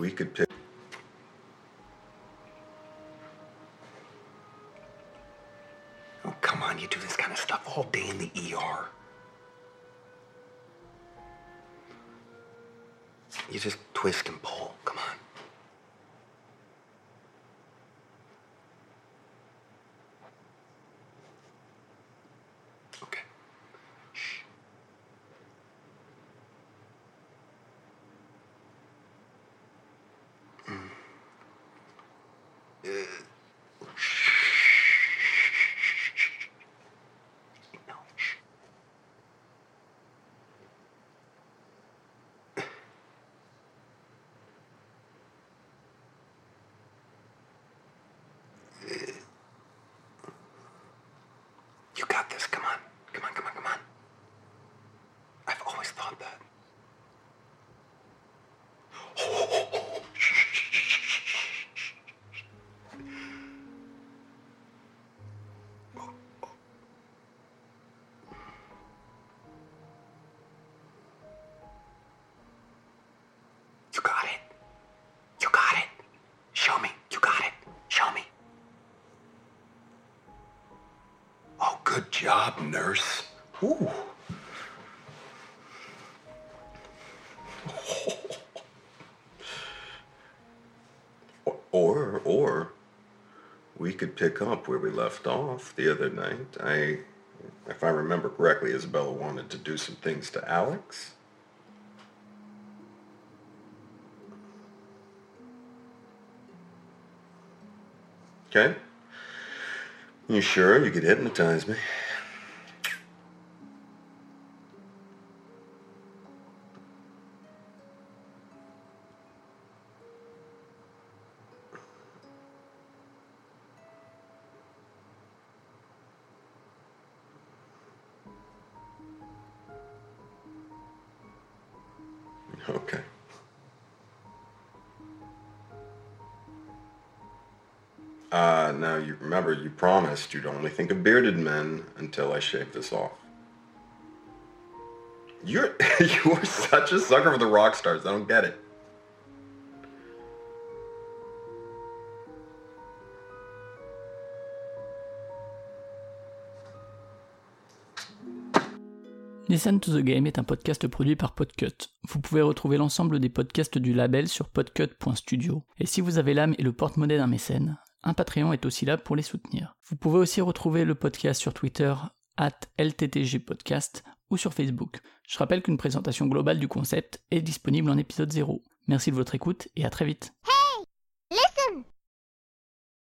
we could pick. Oh, come on, you do this kind of stuff all day in the ER. You just twist and pull. Good job, nurse. Ooh. Or, or we could pick up where we left off the other night. I, if I remember correctly, Isabella wanted to do some things to Alex. Okay. You sure you could hypnotize me? Okay. Uh, now you remember you promised you'd only think of bearded men until I shave this off. You're you're such a sucker for the rock stars. I don't get it. Listen to the Game est un podcast produit par Podcut. Vous pouvez retrouver l'ensemble des podcasts du label sur podcut.studio. Et si vous avez l'âme et le porte-monnaie d'un mécène, un Patreon est aussi là pour les soutenir. Vous pouvez aussi retrouver le podcast sur Twitter, at LTTG Podcast, ou sur Facebook. Je rappelle qu'une présentation globale du concept est disponible en épisode 0. Merci de votre écoute et à très vite.